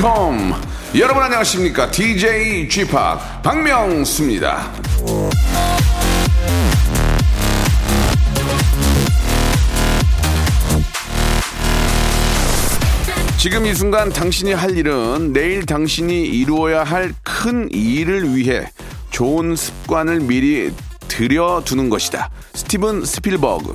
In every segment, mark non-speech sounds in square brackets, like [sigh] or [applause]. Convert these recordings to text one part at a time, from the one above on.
컴. 여러분 안녕하십니까? DJ g p 박명수입니다. 지금 이 순간 당신이 할 일은 내일 당신이 이루어야 할 큰 일을 위해 좋은 습관을 미리 들여두는 것이다. 스티븐 스필버그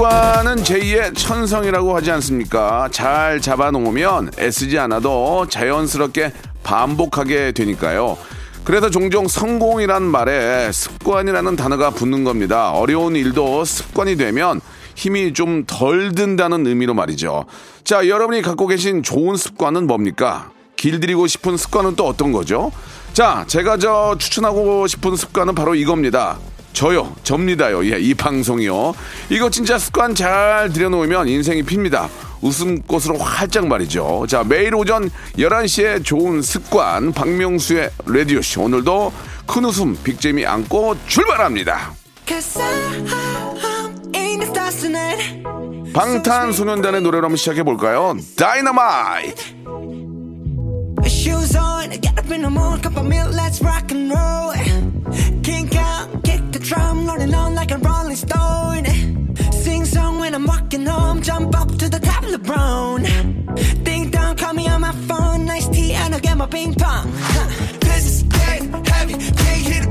습관은 제2의 천성이라고 하지 않습니까? 잘 잡아놓으면 애쓰지 않아도 자연스럽게 반복하게 되니까요. 그래서 종종 성공이란 말에 습관이라는 단어가 붙는 겁니다. 어려운 일도 습관이 되면 힘이 좀 덜 든다는 의미로 말이죠. 자, 여러분이 갖고 계신 좋은 습관은 뭡니까? 길들이고 싶은 습관은 또 어떤 거죠? 자, 제가 저 추천하고 싶은 습관은 바로 이겁니다. 저요, 접니다요. 예, 이 방송이요. 이거 진짜 습관 잘 들여놓으면 인생이 핍니다. 웃음꽃으로 활짝 말이죠. 자, 매일 오전 11시에 좋은 습관, 박명수의 라디오쇼. 오늘도 큰 웃음, 빅재미 안고 출발합니다. 방탄소년단의 노래로 한번 시작해볼까요? 다이너마이트! Rolling on like a rolling stone. Sing song when I'm walking home, jump up to the top of the brown. Ding dong, call me on my phone, nice tea, and I'll get my ping pong. This is dead heavy, can't hit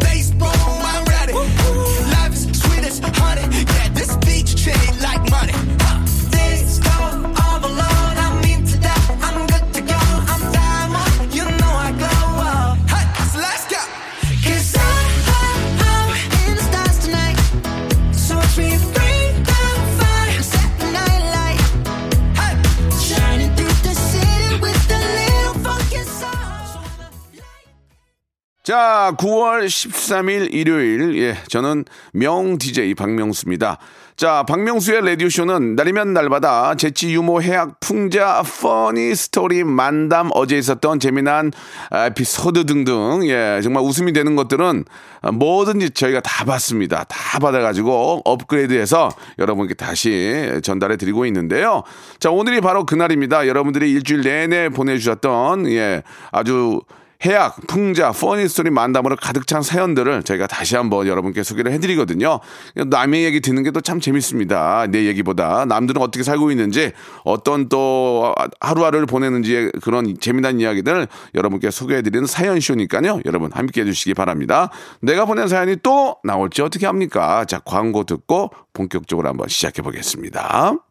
자, 9월 13일 일요일, 예, 저는 명 DJ 박명수입니다. 자, 박명수의 라디오쇼는 날이면 날마다 재치, 유머, 해학, 풍자, 퍼니, 스토리, 만담, 어제 있었던 재미난 아, 에피소드 등등, 예, 정말 웃음이 되는 것들은 아, 뭐든지 저희가 다 받습니다. 다 받아가지고 업그레이드해서 여러분께 다시 전달해 드리고 있는데요. 자, 오늘이 바로 그날입니다. 여러분들이 일주일 내내 보내주셨던, 예, 아주 해악, 풍자, 퍼니스토리 만담으로 가득 찬 사연들을 저희가 다시 한번 여러분께 소개를 해드리거든요. 남의 얘기 듣는 게 또 참 재밌습니다. 내 얘기보다 남들은 어떻게 살고 있는지 어떤 또 하루하루를 보내는지의 그런 재미난 이야기들 여러분께 소개해드리는 사연쇼니까요. 여러분 함께 해주시기 바랍니다. 내가 보낸 사연이 또 나올지 어떻게 합니까? 자, 광고 듣고 본격적으로 한번 시작해 보겠습니다.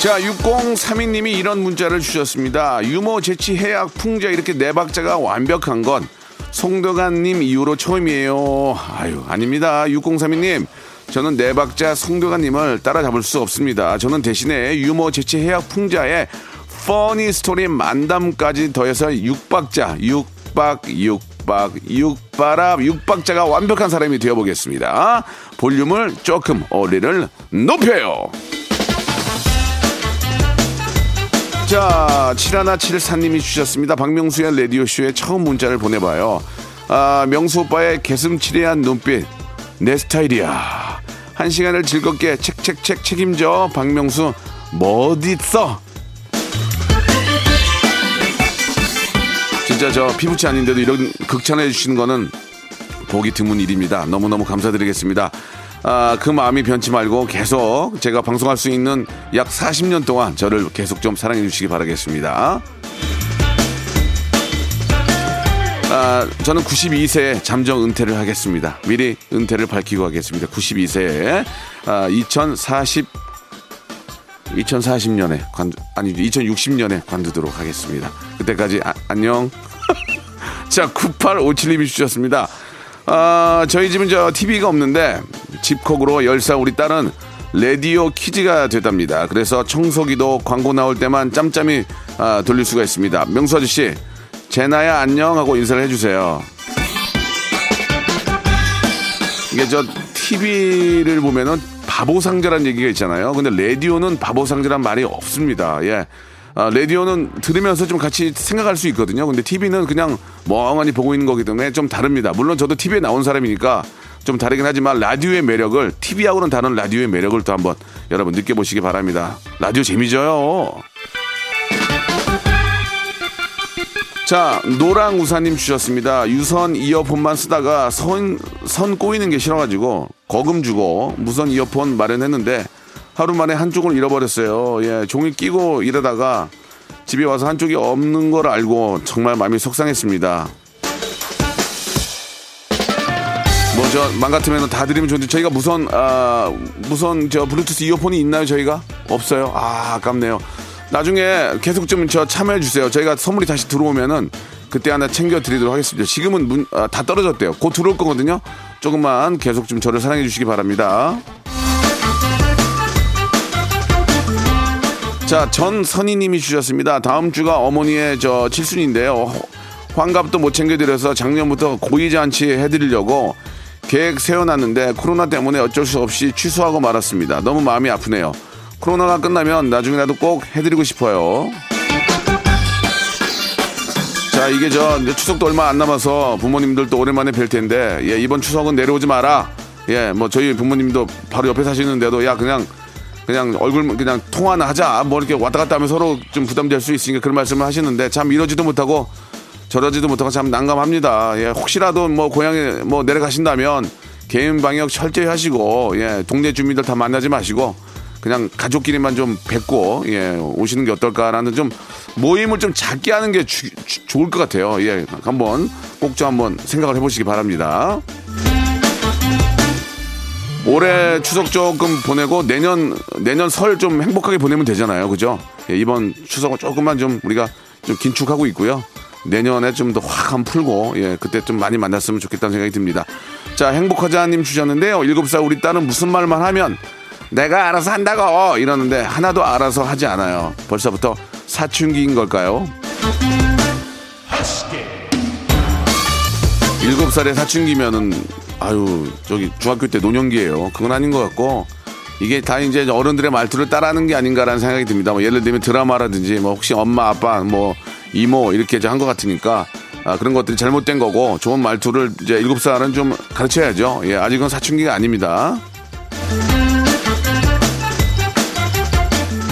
자, 6032님이 이런 문자를 주셨습니다. 유머, 재치, 해악, 풍자 이렇게 네 박자가 완벽한 건 송도관님 이후로 처음이에요. 아유, 아닙니다. 6032님. 저는 네 박자 송도관님을 따라잡을 수 없습니다. 저는 대신에 유머, 재치, 해악, 풍자에 퍼니 스토리 만담까지 더해서 6박자, 6박, 6박, 6바랍, 6박자가 완벽한 사람이 되어보겠습니다. 볼륨을 조금 어리를 높여요. 자, 7174님이 주셨습니다. 박명수의 라디오쇼에 처음 문자를 보내봐요. 아, 명수 오빠의 개슴치레한 눈빛, 내 스타일이야. 한 시간을 즐겁게 책책책 책임져. 박명수, 뭐 어디 있어? 진짜 저 피부치 아닌데도 이런 극찬해 주시는 거는 보기 드문 일입니다. 너무너무 감사드리겠습니다. 아, 그 마음이 변치 말고 계속 제가 방송할 수 있는 약 40년 동안 저를 계속 좀 사랑해 주시기 바라겠습니다. 아, 아, 저는 92세에 잠정 은퇴를 하겠습니다. 미리 은퇴를 밝히고 하겠습니다. 92세에 아, 2040 2040년에 관두 아니 2060년에 관두도록 하겠습니다. 그때까지 아, 안녕. [laughs] 자, 9857님이 주셨습니다. 아, 저희 집은 저 TV가 없는데 집콕으로 10살 우리 딸은 라디오 키즈가 됐답니다. 그래서 청소기도 광고 나올 때만 짬짬이 아, 돌릴 수가 있습니다. 명수 아저씨, 제나야 안녕 하고 인사를 해주세요. 이게 저 TV를 보면은 바보 상자라는 얘기가 있잖아요. 근데 라디오는 바보 상자란 말이 없습니다. 예. 아, 라디오는 들으면서 좀 같이 생각할 수 있거든요. 근데 TV는 그냥 멍하니 보고 있는 거기 때문에 좀 다릅니다. 물론 저도 TV에 나온 사람이니까 좀 다르긴 하지만 라디오의 매력을 TV하고는 다른 라디오의 매력을 또 한번 여러분 느껴보시기 바랍니다. 라디오 재미져요. 자, 노랑 우사님 주셨습니다. 유선 이어폰만 쓰다가 선, 선 꼬이는 게 싫어가지고 거금 주고 무선 이어폰 마련했는데 하루 만에 한쪽을 잃어버렸어요. 예, 종이 끼고 이러다가 집에 와서 한쪽이 없는 걸 알고 정말 마음이 속상했습니다. 뭐 저맘 같으면 다 드리면 좋은데 저희가 무선 아 무선 저 블루투스 이어폰이 있나요 저희가? 없어요? 아 아깝네요. 나중에 계속 좀 저 참여해 주세요. 저희가 선물이 다시 들어오면은 그때 하나 챙겨 드리도록 하겠습니다. 지금은 문, 아, 다 떨어졌대요. 곧 들어올 거거든요. 조금만 계속 좀 저를 사랑해 주시기 바랍니다 자 전 선희님이 주셨습니다 다음 주가 어머니의 저 칠순인데요 환갑도 못 챙겨드려서 작년부터 고이잔치 해드리려고 계획 세워놨는데 코로나 때문에 어쩔 수 없이 취소하고 말았습니다. 너무 마음이 아프네요. 코로나가 끝나면 나중에라도 꼭 해드리고 싶어요. 자, 이게 저 추석도 얼마 안 남아서 부모님들도 오랜만에 뵐 텐데, 예, 이번 추석은 내려오지 마라. 예, 뭐 저희 부모님도 바로 옆에 사시는데도 야, 그냥 그냥 얼굴 그냥 통화나 하자. 뭐 이렇게 왔다 갔다 하면 서로 좀 부담될 수 있으니까 그런 말씀을 하시는데 참 이러지도 못하고 저러지도 못하고 참 난감합니다. 예, 혹시라도 뭐 고향에 뭐 내려가신다면 개인 방역 철저히 하시고 예, 동네 주민들 다 만나지 마시고 그냥 가족끼리만 좀 뵙고 예, 오시는 게 어떨까라는 좀 모임을 좀 작게 하는 게 주- 주- 좋을 것 같아요. 예, 한번 꼭 좀 한번 생각을 해보시기 바랍니다. 올해 추석 조금 보내고 내년 내년 설 좀 행복하게 보내면 되잖아요, 그죠? 예, 이번 추석은 조금만 좀 우리가 좀 긴축하고 있고요. 내년에 좀 더 확 한 풀고 예 그때 좀 많이 만났으면 좋겠다는 생각이 듭니다. 자 행복하자님 주셨는데요. 일곱 살 우리 딸은 무슨 말만 하면 내가 알아서 한다고 이러는데 하나도 알아서 하지 않아요. 벌써부터 사춘기인 걸까요? 일곱 살에 사춘기면은 아유 저기 중학교 때 노년기예요. 그건 아닌 것 같고 이게 다 이제 어른들의 말투를 따라하는 게 아닌가라는 생각이 듭니다. 뭐 예를 들면 드라마라든지 뭐 혹시 엄마 아빠 뭐 이모 이렇게 한 것 같으니까 아, 그런 것들이 잘못된 거고 좋은 말투를 이제 일곱 살은 좀 가르쳐야죠. 예 아직은 사춘기가 아닙니다.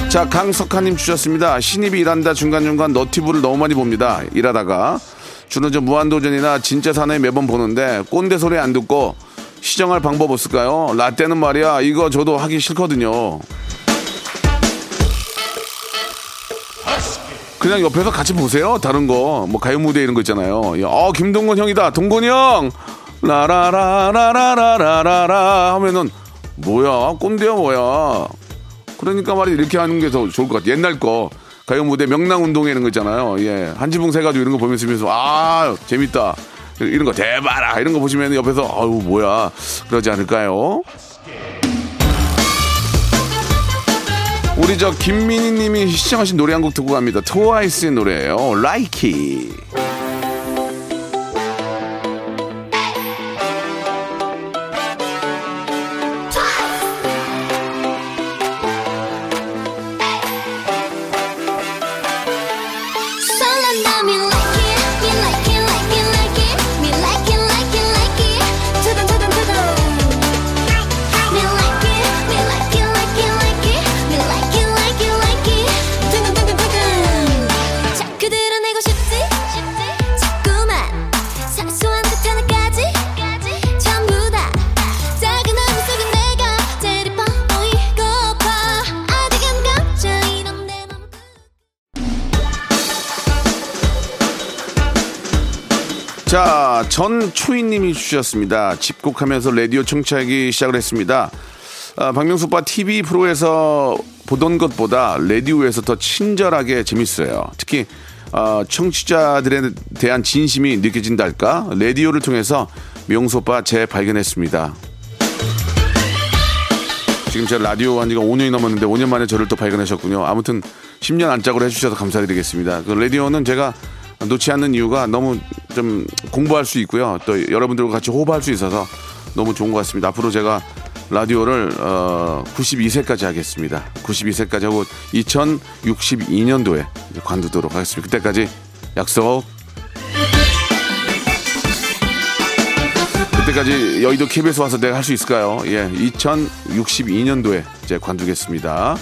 자, 강석하님 주셨습니다. 신입이 일한다 중간중간 너티브를 너무 많이 봅니다. 일하다가. 주는 저 무한도전이나 진짜 사나이 매번 보는데 꼰대 소리 안 듣고 시정할 방법 없을까요? 라떼는 말이야. 이거 저도 하기 싫거든요. 그냥 옆에서 같이 보세요. 다른 거. 뭐 가요 무대 이런 거 있잖아요. 예, 어, 김동건 형이다. 동건 형! 라라라라라라라라 하면은 뭐야? 꼰대야 뭐야? 그러니까 말이 이렇게 하는 게 더 좋을 것 같아. 옛날 거 가요 무대 명랑 운동회 이런 거 있잖아요. 예, 한지붕 세 가지고 이런 거 보면서 보면서 아 재밌다. 이런 거 대봐라 이런 거 보시면 옆에서 아유 뭐야 그러지 않을까요? 우리 저 김민희님이 시청하신 노래 한 곡 듣고 갑니다. 트와이스의 노래예요. 라이키. So 전초희님이 주셨습니다. 집콕하면서 라디오 청취하기 시작을 했습니다. 아, 박명수 오빠 TV 프로에서 보던 것보다 라디오에서 더 친절하게 재밌어요. 특히 어, 청취자들에 대한 진심이 느껴진달까? 라디오를 통해서 명수 오빠 재발견했습니다. 지금 제가 라디오 한 지가 5년이 넘었는데 5년 만에 저를 또 발견하셨군요. 아무튼 10년 안짝으로 해주셔서 감사드리겠습니다. 그 라디오는 제가 놓지 않는 이유가 너무 좀 공부할 수 있고요. 또 여러분들과 같이 호흡할 수 있어서 너무 좋은 것 같습니다. 앞으로 제가 라디오를 어, 92세까지 하겠습니다. 92세까지 하고 2062년도에 관두도록 하겠습니다. 그때까지 약속. 그때까지 여의도 KBS 와서 내가 할 수 있을까요? 예, 2062년도에 이제 관두겠습니다.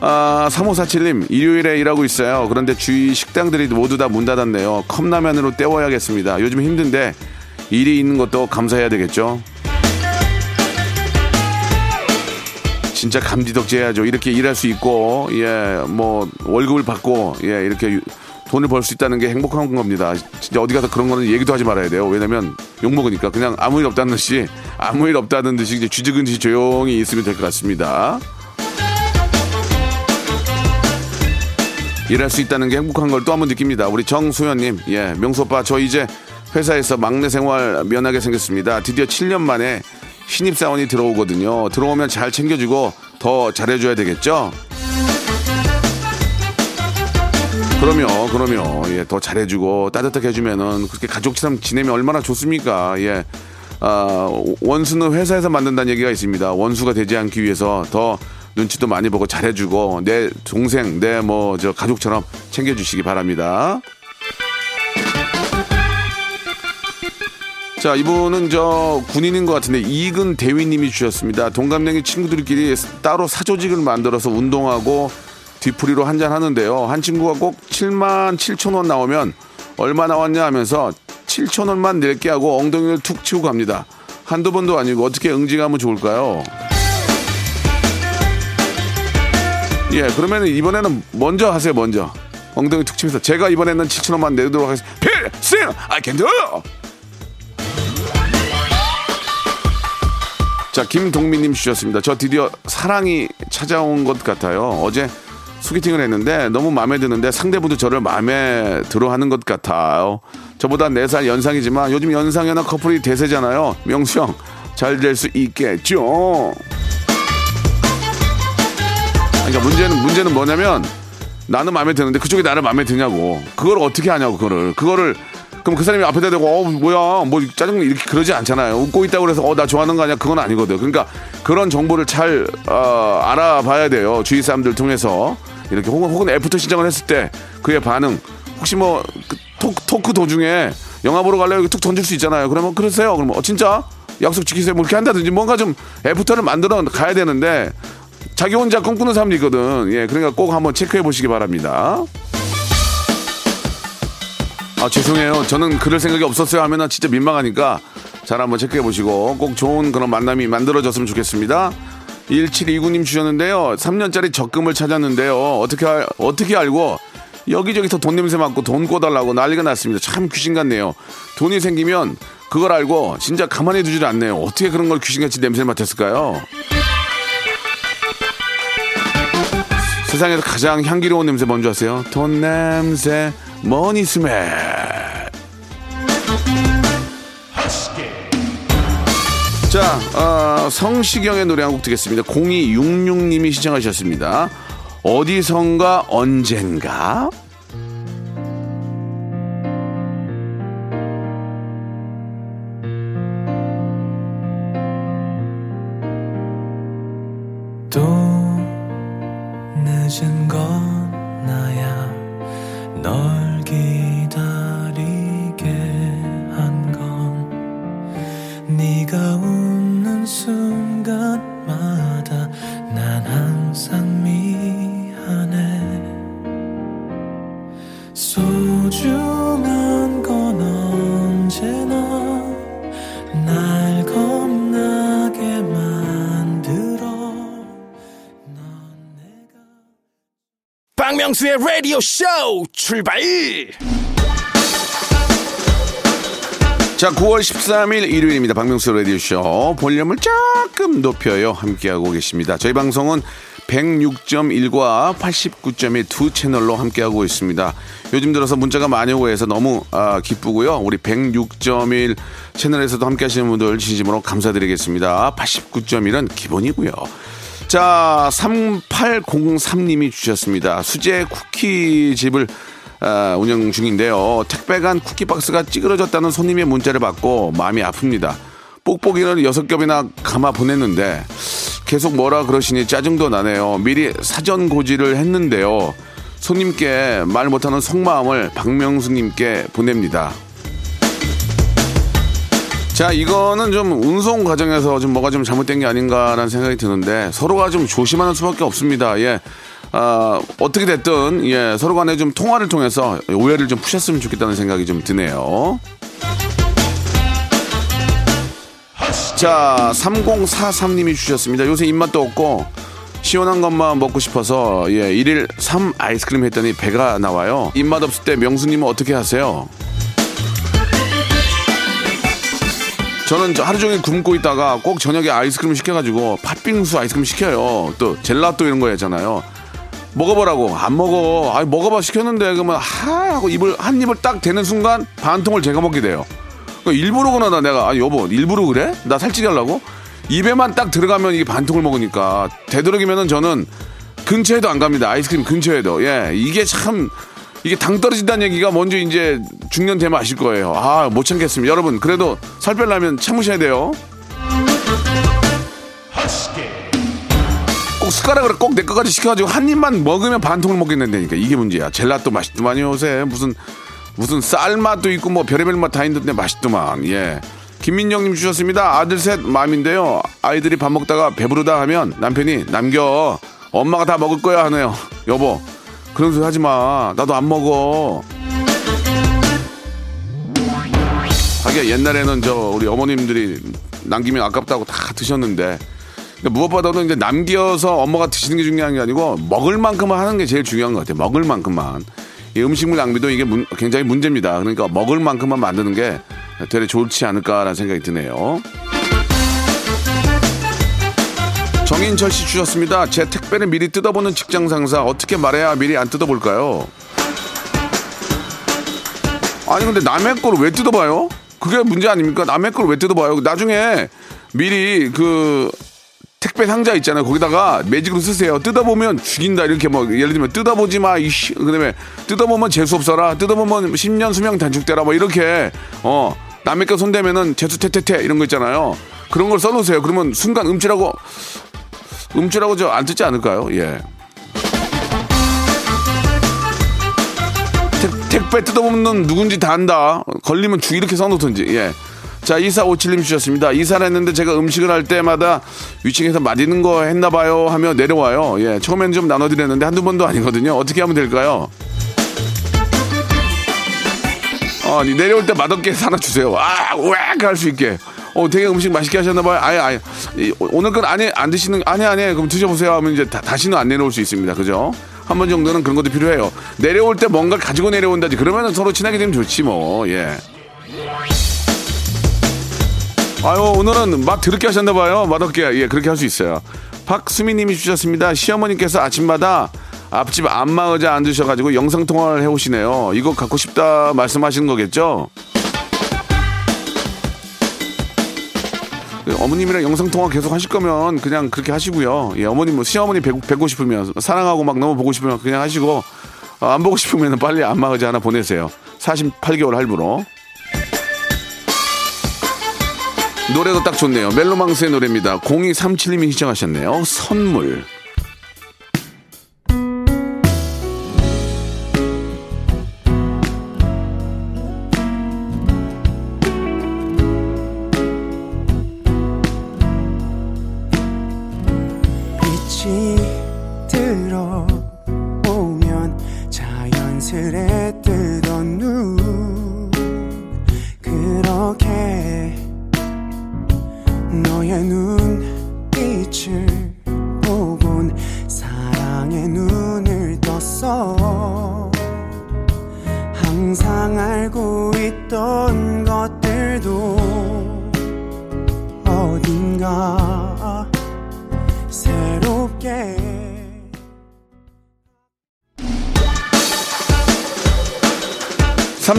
아, 3547님, 일요일에 일하고 있어요. 그런데 주위 식당들이 모두 다 문 닫았네요. 컵라면으로 때워야겠습니다. 요즘 힘든데 일이 있는 것도 감사해야 되겠죠? 진짜 감지덕지 해야죠. 이렇게 일할 수 있고, 예, 뭐, 월급을 받고, 예, 이렇게 유- 돈을 벌 수 있다는 게 행복한 겁니다. 진짜 어디 가서 그런 거는 얘기도 하지 말아야 돼요. 왜냐면 욕먹으니까 그냥 아무 일 없다는 듯이, 아무 일 없다는 듯이 이제 쥐지근지 조용히 있으면 될 것 같습니다. 일할 수 있다는 게 행복한 걸 또 한번 느낍니다. 우리 정소연님, 예, 명수 오빠, 저 이제 회사에서 막내 생활 면하게 생겼습니다. 드디어 7년 만에 신입사원이 들어오거든요. 들어오면 잘 챙겨주고 더 잘해줘야 되겠죠? 그럼요, 그럼요. 예, 더 잘해주고 따뜻하게 해주면은 그렇게 가족처럼 지내면 얼마나 좋습니까? 예. 아, 원수는 회사에서 만든다는 얘기가 있습니다. 원수가 되지 않기 위해서 더 눈치도 많이 보고 잘해주고 내 동생, 내 뭐 저 가족처럼 챙겨주시기 바랍니다. 자, 이분은 저 군인인 것 같은데 이근 대위님이 주셨습니다. 동갑내기 친구들끼리 따로 사조직을 만들어서 운동하고 뒤풀이로 한잔 하는데요. 한 친구가 꼭 7만 7천 원 나오면 얼마 나왔냐 하면서 7천 원만 낼게 하고 엉덩이를 툭 치고 갑니다. 한두 번도 아니고 어떻게 응징하면 좋을까요? 예, 그러면 이번에는 먼저 하세요, 먼저. 엉덩이 툭 치면서 제가 이번에는 7천 원만 내도록 하겠습니다. 필승! I can do! 자, 김동민님 주셨습니다. 저 드디어 사랑이 찾아온 것 같아요. 어제 소개팅을 했는데 너무 마음에 드는데 상대분도 저를 마음에 들어 하는 것 같아요. 저보다 4살 연상이지만 요즘 연상연하 커플이 대세잖아요. 명수 형, 잘 될 수 있겠죠? 그러니까 문제는, 문제는 뭐냐면 나는 마음에 드는데 그쪽이 나를 마음에 드냐고. 그걸 어떻게 하냐고, 그거를. 그거를 그럼 그 사람이 앞에다 대고 어 뭐야. 뭐 짜증 이렇게 그러지 않잖아요. 웃고 있다고 그래서 어 나 좋아하는 거 아니야. 그건 아니거든. 그러니까 그런 정보를 잘 어, 알아봐야 돼요. 주위 사람들 통해서. 이렇게 혹은 혹은 애프터 신청을 했을 때 그의 반응. 혹시 뭐 그 토크, 토크 도중에 영화 보러 가려고 이렇게 툭 던질 수 있잖아요. 그러면 그러세요. 그러면 어 진짜? 약속 지키세요. 뭐 이렇게 한다든지 뭔가 좀 애프터를 만들어 가야 되는데 자기 혼자 꿈꾸는 사람도 있거든 예 그러니까 꼭 한번 체크해 보시기 바랍니다. 아 죄송해요. 저는 그럴 생각이 없었어요 하면은 진짜 민망하니까 잘 한번 체크해 보시고 꼭 좋은 그런 만남이 만들어졌으면 좋겠습니다. 1729님 주셨는데요. 3년짜리 적금을 찾았는데요. 어떻게 알, 어떻게 알고 여기저기서 돈 냄새 맡고 돈 꿔달라고 난리가 났습니다. 참 귀신 같네요. 돈이 생기면 그걸 알고 진짜 가만히 두질 않네요. 어떻게 그런 걸 귀신같이 냄새 맡았을까요? 세상에서 가장 향기로운 냄새 뭔지 아세요? 돈 냄새, 머니 스멜. 자, 어, 성시경의 노래 한 곡 듣겠습니다. 0266님이 시청하셨습니다. 어디선가 언젠가? 언제나 날 겁나게 만들어 넌 내가 박명수의 라디오 쇼 출발 자, 9월 13일 일요일입니다. 박명수 라디오쇼. 볼륨을 조금 높여요. 함께하고 계십니다. 저희 방송은 106.1과 89.1두 채널로 함께하고 있습니다. 요즘 들어서 문자가 많이 오고 해서 너무 아, 기쁘고요. 우리 106.1 채널에서도 함께 하시는 분들 진심으로 감사드리겠습니다. 89.1은 기본이고요. 자, 3803님이 주셨습니다. 수제 쿠키집을 아, 운영 중인데요. 택배 간 쿠키 박스가 찌그러졌다는 손님의 문자를 받고 마음이 아픕니다. 뽁뽁이를 여섯 겹이나 감아 보냈는데 계속 뭐라 그러시니 짜증도 나네요. 미리 사전 고지를 했는데요. 손님께 말 못하는 속마음을 박명수님께 보냅니다. 자, 이거는 좀 운송 과정에서 좀 뭐가 좀 잘못된 게 아닌가라는 생각이 드는데 서로가 좀 조심하는 수밖에 없습니다. 예. 아, 어떻게 됐든 예, 서로 간에 좀 통화를 통해서 오해를 좀 푸셨으면 좋겠다는 생각이 좀 드네요. 자, 3043님이 주셨습니다. 요새 입맛도 없고 시원한 것만 먹고 싶어서 예, 1일 3 아이스크림 했더니 배가 나와요. 입맛 없을 때 명수님은 어떻게 하세요? 저는 저 하루 종일 굶고 있다가 꼭 저녁에 아이스크림 시켜가지고 팥빙수 아이스크림 시켜요. 또 젤라또 이런 거 했잖아요. 먹어보라고 안 먹어. 아 먹어봐 시켰는데 그러면 하 하고 입을 한 입을 딱 대는 순간 반 통을 제가 먹게 돼요. 그러니까 일부러 그러나 내가 아 여보 일부러 그래? 나 살찌게 하려고? 입에만 딱 들어가면 이게 반 통을 먹으니까 되도록이면은 저는 근처에도 안 갑니다. 아이스크림 근처에도 예 이게 참 이게 당 떨어진다는 얘기가 먼저 이제 중년 되면 아실 거예요. 아 못 참겠습니다. 여러분 그래도 살 빼려면 참으셔야 돼요. 꼭 숟가락으로 꼭 내 거까지 시켜가지고 한 입만 먹으면 반 통을 먹겠는데니까 이게 문제야. 젤라또 맛있더만요 요새 무슨 무슨 쌀맛도 있고 뭐 별의별 맛 다 있는데 맛있더만 예. 김민정님 주셨습니다. 아들 셋 맘인데요. 아이들이 밥 먹다가 배부르다 하면 남편이 남겨 엄마가 다 먹을 거야 하네요. [laughs] 여보 그런 소리 하지 마. 나도 안 먹어. 하긴 옛날에는 저 우리 어머님들이 남기면 아깝다고 다 드셨는데 무엇보다도 이제 남겨서 엄마가 드시는 게 중요한 게 아니고 먹을 만큼만 하는 게 제일 중요한 것 같아요. 먹을 만큼만. 이 음식물 낭비도 이게 문- 굉장히 문제입니다. 그러니까 먹을 만큼만 만드는 게 되레 좋지 않을까라는 생각이 드네요. 정인철 씨 주셨습니다. 제 택배를 미리 뜯어보는 직장 상사 어떻게 말해야 미리 안 뜯어볼까요? 아니 근데 남의 걸 왜 뜯어봐요? 그게 문제 아닙니까? 남의 걸 왜 뜯어봐요? 나중에 미리 그 택배 상자 있잖아요. 거기다가 매직으로 쓰세요. 뜯어보면 죽인다. 이렇게 뭐, 예를 들면 뜯어보지 마. 이씨. 그 다음에 뜯어보면 재수없어라. 뜯어보면 10년 수명 단축되라. 뭐 이렇게, 어, 남의 거 손대면은 재수 태태태 이런 거 있잖아요. 그런 걸 써놓으세요. 그러면 순간 음치라고, 음치라고 저 안 뜯지 않을까요? 예. 택, 택배 뜯어보면 누군지 다 안다. 걸리면 죽 이렇게 써놓든지. 예. 자, 2457님 주셨습니다. 이사를 했는데 제가 음식을 할 때마다 위층에서 맛있는 거 했나 봐요 하며 내려와요. 예. 처음엔 좀 나눠드렸는데 한두 번도 아니거든요. 어떻게 하면 될까요? 어, 내려올 때 맛없게 하나 주세요. 아, 우악! 할수 있게. 어, 되게 음식 맛있게 하셨나봐요. 아예, 아예. 이, 오늘 건 안에 안 드시는, 아니, 아니, 그럼 드셔보세요 하면 이제 다, 다시는 안 내려올 수 있습니다. 그죠? 한 번 정도는 그런 것도 필요해요. 내려올 때 뭔가 가지고 내려온다지. 그러면 서로 친하게 되면 좋지 뭐. 예. 아유, 오늘은 맛 더럽게 하셨나봐요. 맛없게. 예, 그렇게 할 수 있어요. 박수미님이 주셨습니다. 시어머니께서 아침마다 앞집 안마 의자 앉으셔가지고 영상 통화를 해오시네요. 이거 갖고 싶다 말씀하시는 거겠죠? 그 어머님이랑 영상 통화 계속 하실 거면 그냥 그렇게 하시고요. 예, 어머님, 뭐 시어머니 뵙, 뵙고 싶으면, 사랑하고 막 너무 보고 싶으면 그냥 하시고, 어, 안 보고 싶으면 빨리 안마 의자 하나 보내세요. 48개월 할부로. 노래도 딱 좋네요. 멜로망스의 노래입니다. 0237님이 시청하셨네요. 선물.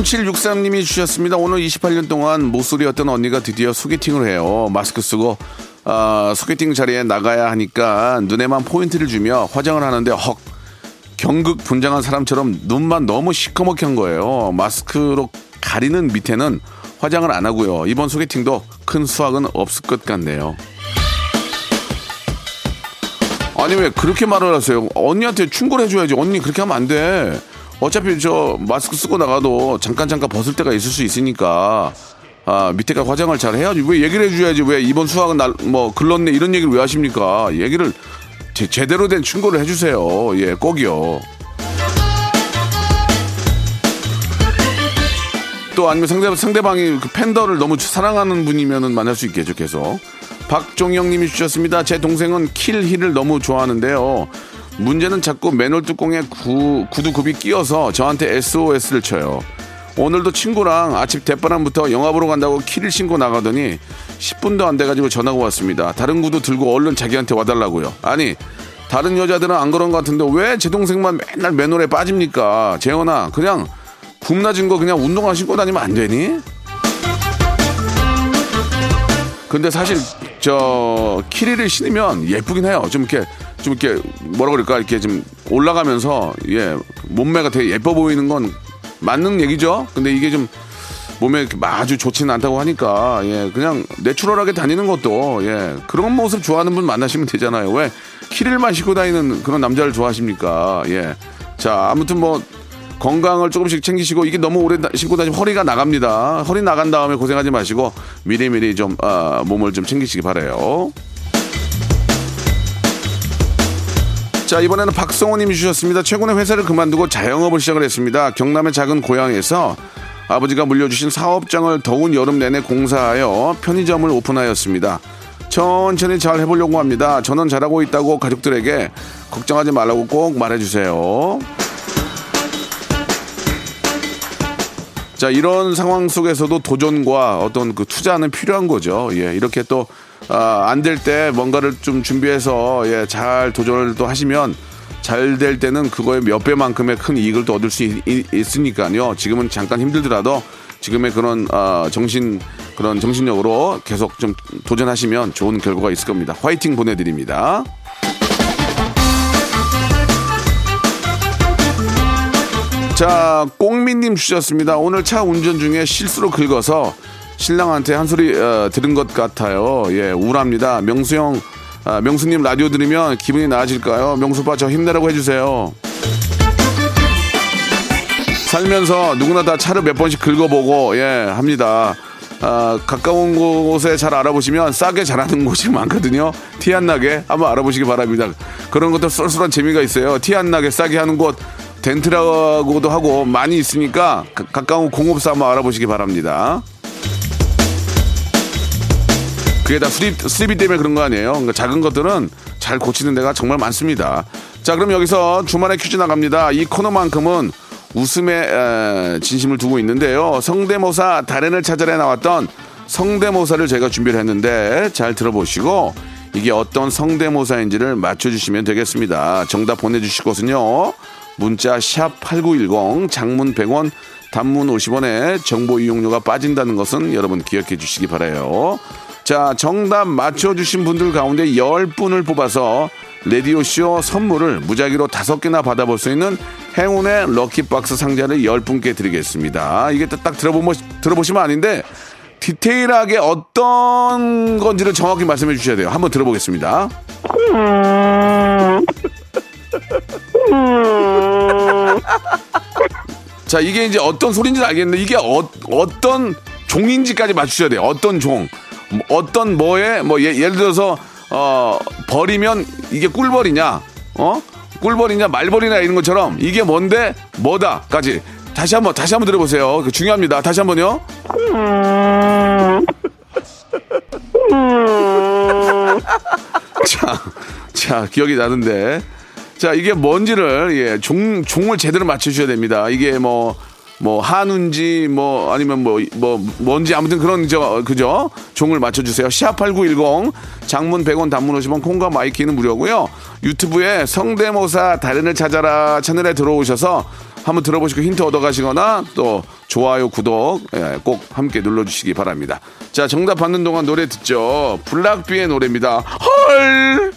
3763님이 주셨습니다. 오늘 28년 동안 모쏠이었던 언니가 드디어 소개팅을 해요. 마스크 쓰고 아, 소개팅 자리에 나가야 하니까 눈에만 포인트를 주며 화장을 하는데 헉 경극 분장한 사람처럼 눈만 너무 시커멓게 한 거예요. 마스크로 가리는 밑에는 화장을 안 하고요. 이번 소개팅도 큰 수확은 없을 것 같네요. 아니 왜 그렇게 말을 하세요? 언니한테 충고를 해줘야지. 언니 그렇게 하면 안 돼. 어차피 저 마스크 쓰고 나가도 잠깐 잠깐 벗을 때가 있을 수 있으니까 아 밑에가 화장을 잘 해야지. 왜 얘기를 해줘야지. 왜 이번 수학은 날 뭐 글렀네 이런 얘기를 왜 하십니까? 얘기를 제, 제대로 된 충고를 해주세요. 예, 꼭이요. 또 아니면 상대, 상대방이 그 팬더를 너무 사랑하는 분이면은 만날 수 있겠죠, 계속. 박종영 님이 주셨습니다. 제 동생은 킬힐을 너무 좋아하는데요. 문제는 자꾸 맨홀 뚜껑에 구, 구두굽이 끼어서 저한테 SOS를 쳐요. 오늘도 친구랑 아침 대바람부터 영화 보러 간다고 키를 신고 나가더니 10분도 안 돼가지고 전화가 왔습니다. 다른 구두 들고 얼른 자기한테 와달라고요. 아니 다른 여자들은 안 그런 것 같은데 왜 제 동생만 맨날 맨홀에 빠집니까? 재현아 그냥 굽나진 거 그냥 운동화 신고 다니면 안 되니? 근데 사실 저 키리를 신으면 예쁘긴 해요. 좀 이렇게 좀 이렇게 뭐라 그럴까 이렇게 좀 올라가면서 예 몸매가 되게 예뻐 보이는 건 맞는 얘기죠. 근데 이게 좀 몸에 아주 좋지는 않다고 하니까 예 그냥 내추럴하게 다니는 것도 예 그런 모습 좋아하는 분 만나시면 되잖아요. 왜 키릴만 신고 다니는 그런 남자를 좋아하십니까? 예. 자 아무튼 뭐 건강을 조금씩 챙기시고 이게 너무 오래 다- 신고 다니면 허리가 나갑니다. 허리 나간 다음에 고생하지 마시고 미리미리 좀 아, 몸을 좀 챙기시기 바래요. 자 이번에는 박성호 님이 주셨습니다. 최근에 회사를 그만두고 자영업을 시작을 했습니다. 경남의 작은 고향에서 아버지가 물려주신 사업장을 더운 여름 내내 공사하여 편의점을 오픈하였습니다. 천천히 잘 해보려고 합니다. 저는 잘하고 있다고 가족들에게 걱정하지 말라고 꼭 말해주세요. 자 이런 상황 속에서도 도전과 어떤 그 투자는 필요한 거죠. 예 이렇게 또 안 될 때 뭔가를 좀 준비해서 예, 잘 도전을 또 하시면 잘 될 때는 그거의 몇 배만큼의 큰 이익을 또 얻을 수 있, 으니까요 지금은 잠깐 힘들더라도 지금의 그런 아, 정신 그런 정신력으로 계속 좀 도전하시면 좋은 결과가 있을 겁니다. 화이팅 보내드립니다. 자, 꽁미님 주셨습니다. 오늘 차 운전 중에 실수로 긁어서 신랑한테 한 소리 어, 들은 것 같아요. 예, 우울합니다. 명수 형, 아, 명수님 라디오 들으면 기분이 나아질까요? 명수빠 저 힘내라고 해주세요. 살면서 누구나 다 차를 몇 번씩 긁어보고 예 합니다. 아, 가까운 곳에 잘 알아보시면 싸게 잘하는 곳이 [laughs] 많거든요. 티 안 나게 한번 알아보시기 바랍니다. 그런 것도 쏠쏠한 재미가 있어요. 티 안 나게 싸게 하는 곳 덴트라고도 하고 많이 있으니까 가, 가까운 공업사 한번 알아보시기 바랍니다. 그게 다 수입, 수입이 때문에 그런 거 아니에요. 그러니까 작은 것들은 잘 고치는 데가 정말 많습니다. 자, 그럼 여기서 주말에 퀴즈 나갑니다. 이 코너만큼은 웃음에 에, 진심을 두고 있는데요. 성대모사 달인을 찾아내 나왔던 성대모사를 저희가 준비를 했는데 잘 들어보시고 이게 어떤 성대모사인지를 맞춰주시면 되겠습니다. 정답 보내주실 곳은요. 문자 샵 8910 장문 100원 단문 50원에 정보 이용료가 빠진다는 것은 여러분 기억해 주시기 바라요. 자, 정답 맞춰주신 분들 가운데 10분을 뽑아서 레디오쇼 선물을 무작위로 다섯 개나 받아볼 수 있는 행운의 럭키박스 상자를 10분께 드리겠습니다. 이게 딱 들어보면, 들어보시면 아닌데 디테일하게 어떤 건지를 정확히 말씀해 주셔야 돼요. 한번 들어보겠습니다. 자, 이게 이제 어떤 소리인지 는 알겠는데 이게 어, 어떤 종인지까지 맞추셔야 돼요. 어떤 종. 뭐 어떤 뭐에 뭐 예, 예를 들어서 어 버리면 이게 꿀벌이냐? 어? 꿀벌이냐 말벌이냐 이런 것처럼 이게 뭔데 뭐다까지 다시 한번 다시 한번 들어보세요. 그 중요합니다. 다시 한번요. 자, 자 기억이 나는데 자 이게 뭔지를 예, 종 종을 제대로 맞추셔야 됩니다. 이게 뭐 뭐 한우인지 뭐 아니면 뭐뭐 뭔지 아무튼 그런 저 그죠 종을 맞춰주세요. 샵8910 장문 100원 단문 50원 콩과 마이케이는 무료고요. 유튜브에 성대모사 달인을 찾아라 채널에 들어오셔서 한번 들어보시고 힌트 얻어가시거나 또 좋아요 구독 예, 꼭 함께 눌러주시기 바랍니다. 자 정답 받는 동안 노래 듣죠. 블락비의 노래입니다. HER.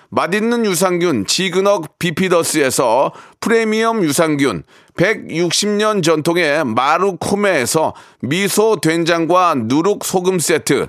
맛있는 유산균 지근억 비피더스에서 프리미엄 유산균 160년 전통의 마루코메에서 미소 된장과 누룩 소금 세트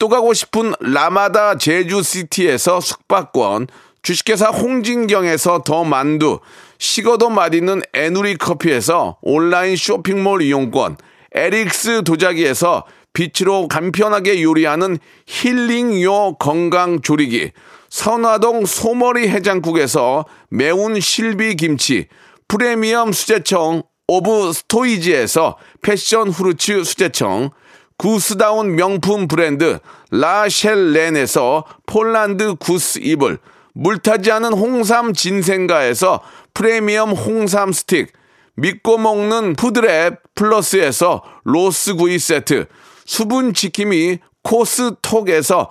또 가고 싶은 라마다 제주시티에서 숙박권 주식회사 홍진경에서 더 만두 식어도 맛있는 에누리 커피에서 온라인 쇼핑몰 이용권 에릭스 도자기에서 빛으로 간편하게 요리하는 힐링요 건강 조리기 선화동 소머리 해장국에서 매운 실비 김치, 프리미엄 수제청 오브 스토이지에서 패션 후르츠 수제청, 구스다운 명품 브랜드 라셸렌에서 폴란드 구스 이불, 물타지 않은 홍삼 진생가에서 프리미엄 홍삼 스틱, 믿고 먹는 푸드랩 플러스에서 로스 구이 세트, 수분 지킴이 코스톡에서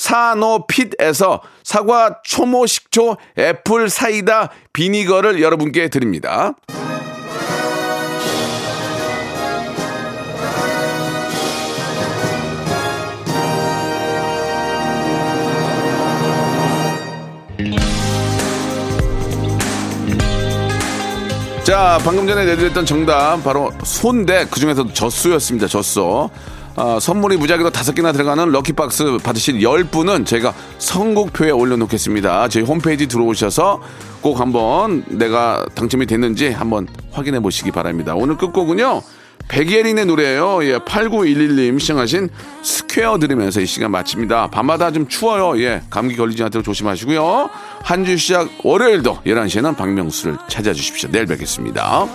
사노핏에서 사과 초모 식초 애플 사이다 비니거를 여러분께 드립니다. 자, 방금 전에 내드렸던 정답 바로 소인데 그 중에서도 젖소였습니다. 젖소. 아, 선물이 무작위로 다섯 개나 들어가는 lucky box 받으실 열 분은 제가 선곡표에 올려놓겠습니다. 저희 홈페이지 들어오셔서 꼭 한번 내가 당첨이 됐는지 한번 확인해 보시기 바랍니다. 오늘 끝곡은요. 백예린의 노래예요. 예, 8911님 신청하신 Square 들으면서 이 시간 마칩니다. 밤마다 좀 추워요. 예, 감기 걸리지 않도록 조심하시고요. 한 주 시작 월요일도 11시에는 박명수를 찾아주십시오. 내일 뵙겠습니다.